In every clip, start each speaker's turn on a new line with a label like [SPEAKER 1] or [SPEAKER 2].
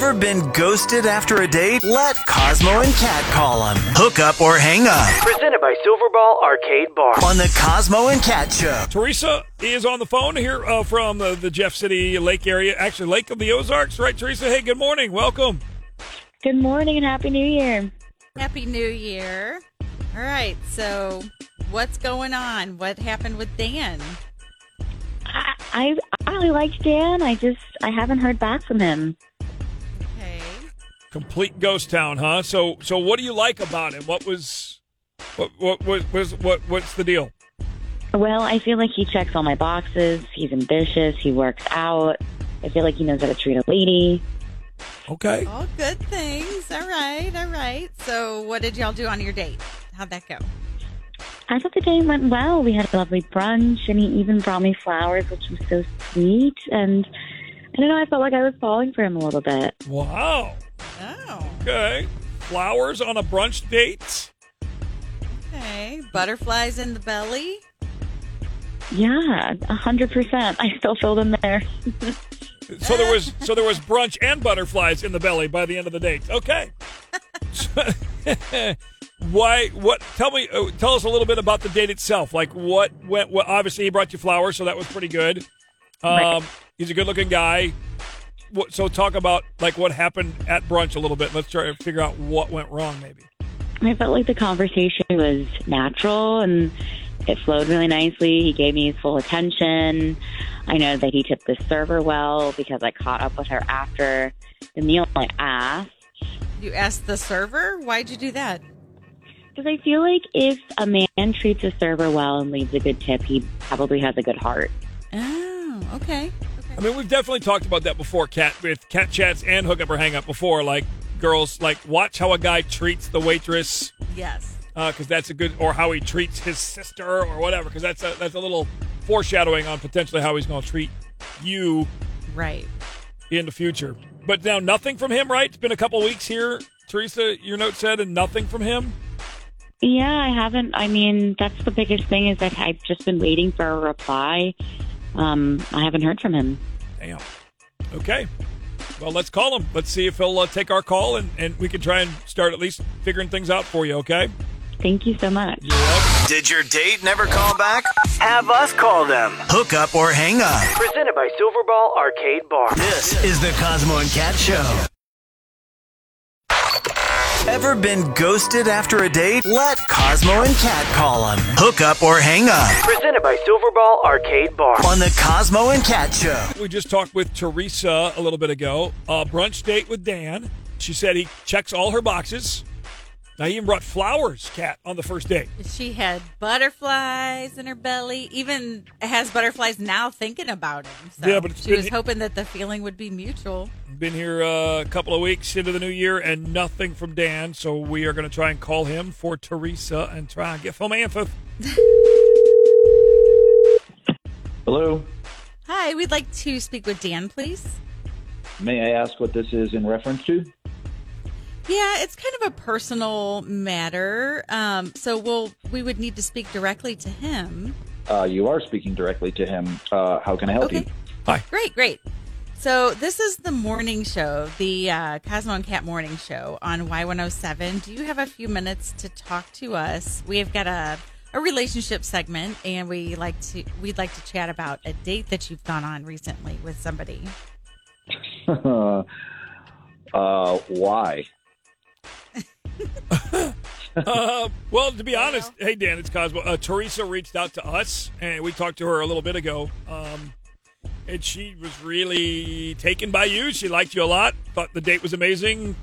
[SPEAKER 1] Ever been ghosted after a date? Let Cosmo and Cat call him. Hook up or hang up. Presented by Silverball Arcade Bar on the Cosmo and Cat Show.
[SPEAKER 2] Teresa is on the phone here uh, from uh, the Jeff City Lake area, actually Lake of the Ozarks, right, Teresa? Hey, good morning. Welcome.
[SPEAKER 3] Good morning and happy New Year.
[SPEAKER 4] Happy New Year. All right, so what's going on? What happened with Dan?
[SPEAKER 3] I, I I really liked Dan. I just I haven't heard back from him.
[SPEAKER 4] Okay.
[SPEAKER 2] Complete ghost town, huh? So, so what do you like about him? What was, what, what, what was, what, what's the deal?
[SPEAKER 3] Well, I feel like he checks all my boxes. He's ambitious. He works out. I feel like he knows how to treat a lady.
[SPEAKER 2] Okay.
[SPEAKER 4] All good things. All right, all right. So, what did y'all do on your date? How'd that go?
[SPEAKER 3] I thought the day went well. We had a lovely brunch, and he even brought me flowers, which was so sweet. And I don't know, I felt like I was falling for him a little bit.
[SPEAKER 2] Wow.
[SPEAKER 4] Oh,
[SPEAKER 2] Okay. Flowers on a brunch date.
[SPEAKER 4] okay. Butterflies in the belly.
[SPEAKER 3] Yeah, a hundred percent. I still feel them there.
[SPEAKER 2] So there was, so there was brunch and butterflies in the belly by the end of the date. Okay. Why? What? Tell me. Uh, tell us a little bit about the date itself. Like what went? What, obviously, he brought you flowers, so that was pretty good. Um,
[SPEAKER 3] Right.
[SPEAKER 2] He's a good-looking guy. What, so talk about like what happened at brunch a little bit. Let's try to figure out what went wrong, maybe.
[SPEAKER 3] I felt like the conversation was natural and it flowed really nicely. He gave me his full attention. I know that he tipped the server well because I caught up with her after the meal. I asked
[SPEAKER 4] You asked the server. Why'd you do that?
[SPEAKER 3] because I feel like if a man treats a server well and leaves a good tip, he probably has a good heart.
[SPEAKER 4] Oh, okay.
[SPEAKER 2] I mean, we've definitely talked about that before, cat with cat chats and hookup or hang up before. Like girls, like watch how a guy treats the waitress
[SPEAKER 4] Yes.
[SPEAKER 2] Uh, because that's a good, or how he treats his sister or whatever, because that's a that's a little foreshadowing on potentially how he's going to treat you
[SPEAKER 4] Right.
[SPEAKER 2] in the future. But now nothing from him, right? It's been a couple weeks here, Teresa. Your note said, and nothing from him.
[SPEAKER 3] Yeah, I haven't. I mean, that's the biggest thing is that I've just been waiting for a reply. Um, I haven't heard from him.
[SPEAKER 2] Damn. Okay. Well, let's call him. Let's see if he'll uh, take our call, and, and we can try and start at least figuring things out for you. Okay.
[SPEAKER 3] Thank you so much.
[SPEAKER 2] You're.
[SPEAKER 1] Did your date never call back? Have us call them. Hook up or hang up. Presented by Silverball Arcade Bar. This is the Cosmo and Cat Show. Ever been ghosted after a date? Let Cosmo and Cat call him. Hook up or hang up. Presented by Silverball Arcade Bar on the Cosmo and Cat Show.
[SPEAKER 2] We just talked with Teresa a little bit ago. Uh, brunch date with Dan. She said he checks all her boxes. Now he even brought flowers, cat, on the first date.
[SPEAKER 4] She had butterflies in her belly. Even has butterflies now thinking about him. So
[SPEAKER 2] Yeah, but it's
[SPEAKER 4] she
[SPEAKER 2] been-
[SPEAKER 4] was hoping that the feeling would be mutual.
[SPEAKER 2] Been here uh, a couple of weeks into the new year and nothing from Dan, so we are going to try and call him for Teresa and try and get some answers.
[SPEAKER 5] Hello.
[SPEAKER 4] Hi, we'd like to speak with Dan, please.
[SPEAKER 5] May I ask what this is in reference to?
[SPEAKER 4] Yeah, it's kind of a personal matter. Um, so we'll we would need to speak directly to him.
[SPEAKER 5] Uh, you are speaking directly to him. Uh, how can I help
[SPEAKER 4] Okay.
[SPEAKER 5] you?
[SPEAKER 2] Hi.
[SPEAKER 4] Great, great. So this is the morning show, the uh, Cosmo and Cat morning show on Y107. Do you have a few minutes to talk to us? We've got a a relationship segment, and we like to we'd like to chat about a date that you've gone on recently with somebody.
[SPEAKER 5] uh, why?
[SPEAKER 2] Uh, well, to be honest, hey Dan, it's Cosmo. Uh, Teresa reached out to us, and we talked to her a little bit ago. Um, and she was really taken by you. She liked you a lot. Thought the date was amazing.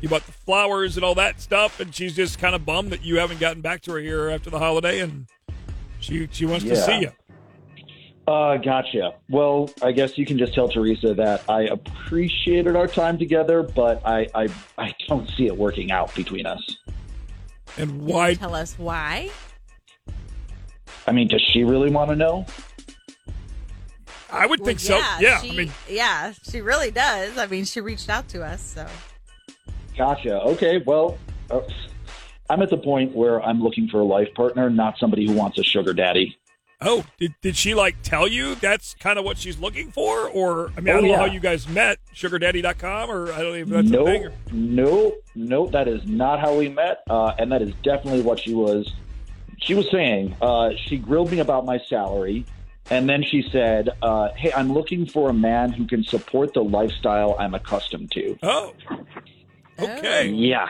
[SPEAKER 2] You bought the flowers and all that stuff, and she's just kind of bummed that you haven't gotten back to her here after the holiday, and she she wants to see you.
[SPEAKER 5] Uh, gotcha. Well, I guess you can just tell Teresa that I appreciated our time together, but I, I, I don't see it working out between us.
[SPEAKER 2] And why?
[SPEAKER 4] tell us why?
[SPEAKER 5] I mean, does she really want to know?
[SPEAKER 2] I would think
[SPEAKER 4] Well,
[SPEAKER 2] so. Yeah,
[SPEAKER 4] she,
[SPEAKER 2] I mean,
[SPEAKER 4] yeah, she really does. I mean, she reached out to us, so
[SPEAKER 5] Gotcha. Okay. Well, uh, I'm at the point where I'm looking for a life partner, not somebody who wants a sugar daddy.
[SPEAKER 2] Oh, did, did she like tell you that's kind of what she's looking for? Or, I mean, I
[SPEAKER 5] Oh,
[SPEAKER 2] don't know how you guys met, sugardaddy.com, or I don't even know if that's a
[SPEAKER 5] No,
[SPEAKER 2] thing. or-
[SPEAKER 5] no, no, that is not how we met, uh, and that is definitely what she was. She was saying uh, she grilled me about my salary, and then she said, uh, "Hey, I'm looking for a man who can support the lifestyle I'm accustomed to."
[SPEAKER 2] Oh. Okay.
[SPEAKER 5] Yeah.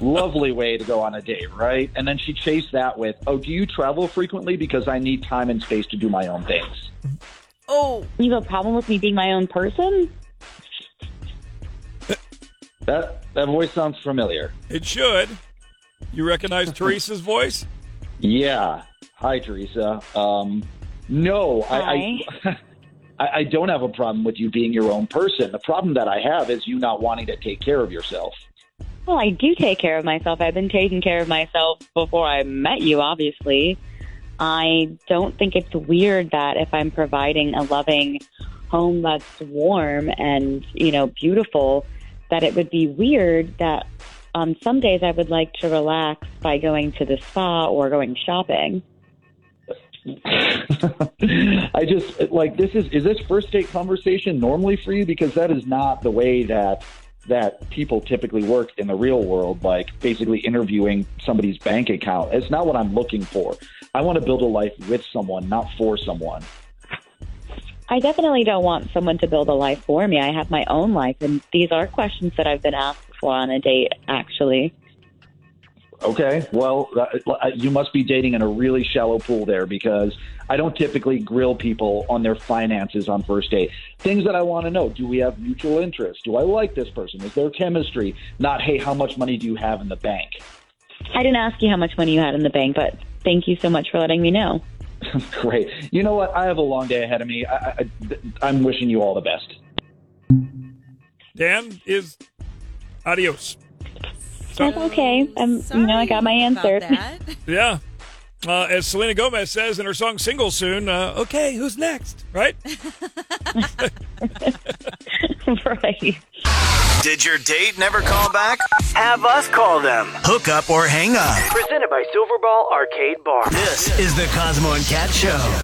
[SPEAKER 5] Lovely way to go on a date, right? And then she chased that with, "Oh, do you travel frequently? Because I need time and space to do my own things."
[SPEAKER 4] Oh,
[SPEAKER 3] You have a problem with me being my own person?
[SPEAKER 5] That that voice sounds familiar.
[SPEAKER 2] It should. You recognize Teresa's voice?
[SPEAKER 5] Yeah. Hi, Teresa. Um, no, I, I, I, I don't have a problem with you being your own person. The problem that I have is you not wanting to take care of yourself.
[SPEAKER 3] Well, I do take care of myself. I've been taking care of myself before I met you, obviously. I don't think it's weird that if I'm providing a loving home that's warm and, you know, beautiful, that it would be weird that on some days I would like to relax by going to the spa or going shopping.
[SPEAKER 5] I just like this is is this first date conversation normally for you because that is not the way that that people typically work in the real world like basically interviewing somebody's bank account. It's not what I'm looking for. I want to build a life with someone, not for someone.
[SPEAKER 3] I definitely don't want someone to build a life for me. I have my own life, and these are questions that I've been asked for on a date, actually.
[SPEAKER 5] Okay, well, uh, you must be dating in a really shallow pool there because I don't typically grill people on their finances on first date. Things that I want to know: Do we have mutual interests? Do I like this person? Is there chemistry? Not, hey, how much money do you have in the bank?
[SPEAKER 3] I didn't ask you how much money you had in the bank, but thank you so much for letting me know.
[SPEAKER 5] Great. You know what? I have a long day ahead of me. I, I, I'm wishing you all the best.
[SPEAKER 2] Dan is adios.
[SPEAKER 3] That's okay. Um, you know, I got my answer.
[SPEAKER 4] Sorry about that.
[SPEAKER 2] Yeah. Uh, as Selena Gomez says in her song Single Soon, uh, okay, who's next? Right?
[SPEAKER 3] right.
[SPEAKER 1] Did your date never call back? Have us call them. Hook up or hang up. Presented by Silverball Arcade Bar. This is the Cosmo and Cat Show.